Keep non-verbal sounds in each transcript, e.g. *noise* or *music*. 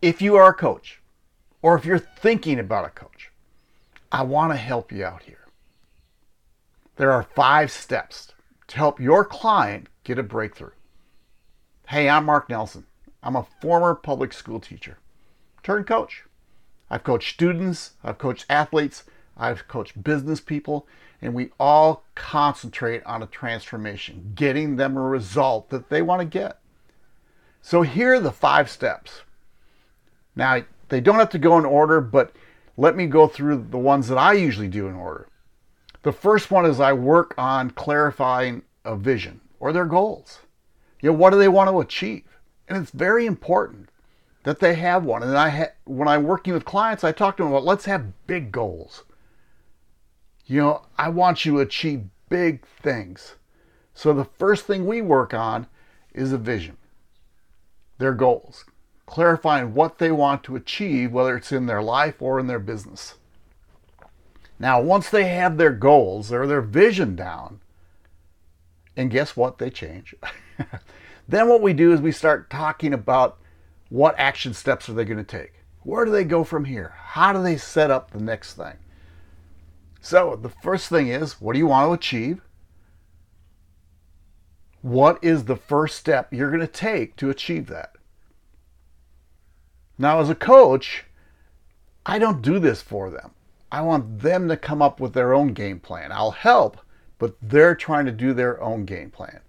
if you are a coach or if you're thinking about a coach, I want to help you out here. There are five steps to help your client get a breakthrough. Hey, I'm Mark Nelson. I'm a former public school teacher turned coach. I've coached students, I've coached athletes, I've coached business people, and we all concentrate on a transformation, getting them a result that they want to get. So here are the five steps. Now, they don't have to go in order, but let me go through the ones that I usually do in order. The first one is I work on clarifying a vision or their goals. You know, what do they want to achieve? And it's very important that they have one. And I ha- when I'm working with clients, I talk to them about let's have big goals. You know, I want you to achieve big things. So the first thing we work on is a vision, their goals, clarifying what they want to achieve, whether it's in their life or in their business. Now, once they have their goals or their vision down, and guess what? They change. *laughs* then what we do is we start talking about what action steps are they going to take? Where do they go from here? How do they set up the next thing? So, the first thing is what do you want to achieve? What is the first step you're going to take to achieve that? Now, as a coach, I don't do this for them. I want them to come up with their own game plan. I'll help, but they're trying to do their own game plan.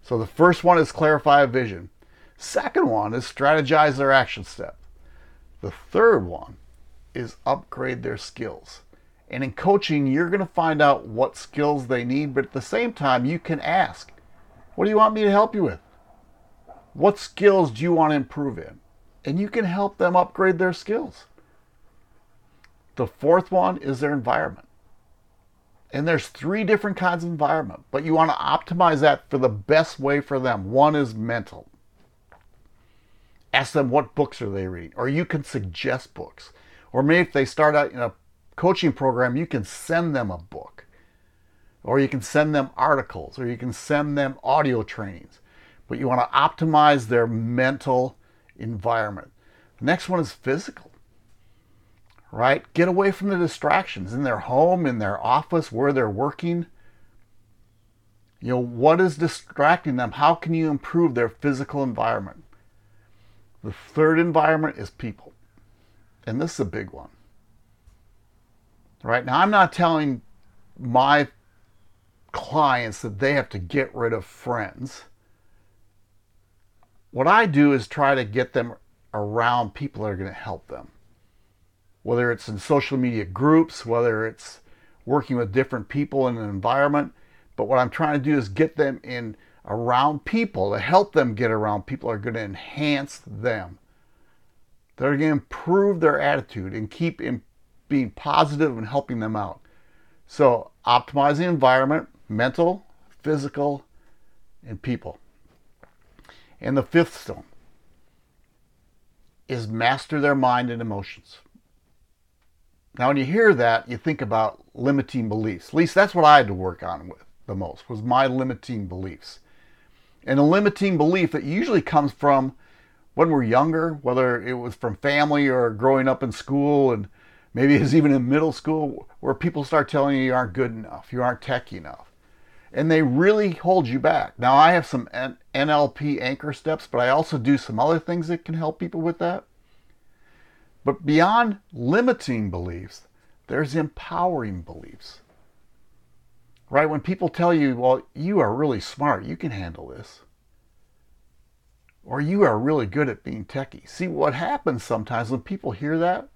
So the first one is clarify a vision. Second one is strategize their action step. The third one is upgrade their skills. And in coaching, you're going to find out what skills they need, but at the same time, you can ask, What do you want me to help you with? What skills do you want to improve in? And you can help them upgrade their skills. The fourth one is their environment. And there's three different kinds of environment, but you want to optimize that for the best way for them. One is mental. Ask them what books are they reading, or you can suggest books. Or maybe if they start out in a coaching program, you can send them a book, or you can send them articles, or you can send them audio trainings. But you want to optimize their mental environment. The next one is physical, right? Get away from the distractions in their home, in their office, where they're working. You know, what is distracting them? How can you improve their physical environment? The third environment is people. And this is a big one. Right now, I'm not telling my clients that they have to get rid of friends. What I do is try to get them around people that are going to help them. Whether it's in social media groups, whether it's working with different people in an environment. But what I'm trying to do is get them in around people to help them get around people are going to enhance them. They're going to improve their attitude and keep in, being positive and helping them out. So, optimize the environment, mental, physical, and people. And the fifth stone is master their mind and emotions. Now, when you hear that, you think about limiting beliefs. At least that's what I had to work on with the most was my limiting beliefs. And a limiting belief that usually comes from when we're younger, whether it was from family or growing up in school, and maybe it's even in middle school, where people start telling you you aren't good enough, you aren't techy enough. And they really hold you back. Now, I have some NLP anchor steps, but I also do some other things that can help people with that. But beyond limiting beliefs, there's empowering beliefs right? When people tell you, well, you are really smart, you can handle this. Or you are really good at being techy. See, what happens sometimes when people hear that,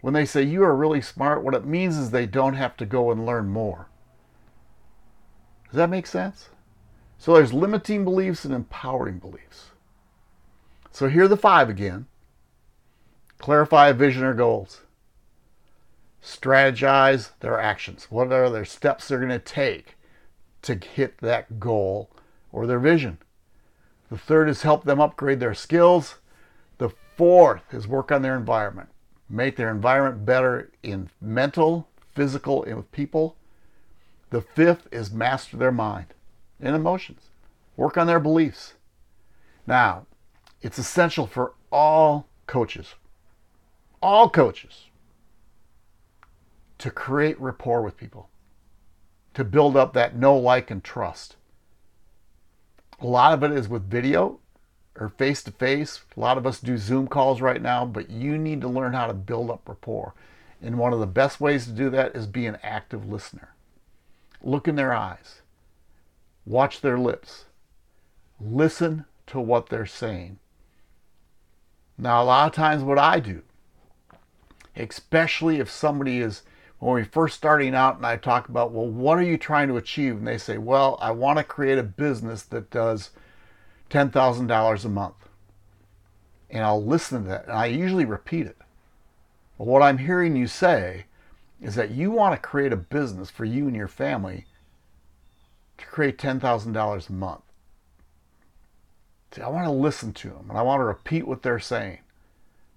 when they say you are really smart, what it means is they don't have to go and learn more. Does that make sense? So there's limiting beliefs and empowering beliefs. So here are the five again. Clarify vision or goals strategize their actions. What are their steps they're going to take to hit that goal or their vision? The third is help them upgrade their skills. The fourth is work on their environment, make their environment better in mental, physical, and with people. The fifth is master their mind and emotions, work on their beliefs. Now, it's essential for all coaches, all coaches, to create rapport with people, to build up that know, like, and trust. A lot of it is with video or face to face. A lot of us do Zoom calls right now, but you need to learn how to build up rapport. And one of the best ways to do that is be an active listener. Look in their eyes, watch their lips, listen to what they're saying. Now, a lot of times, what I do, especially if somebody is when we're first starting out and I talk about, well, what are you trying to achieve? And they say, well, I want to create a business that does $10,000 a month. And I'll listen to that and I usually repeat it. But what I'm hearing you say is that you want to create a business for you and your family to create $10,000 a month. See, I want to listen to them and I want to repeat what they're saying.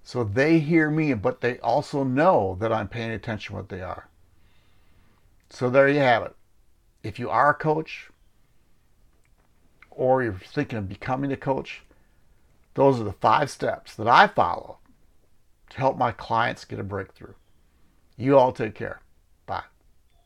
So they hear me, but they also know that I'm paying attention to what they are. So there you have it. If you are a coach or you're thinking of becoming a coach, those are the five steps that I follow to help my clients get a breakthrough. You all take care.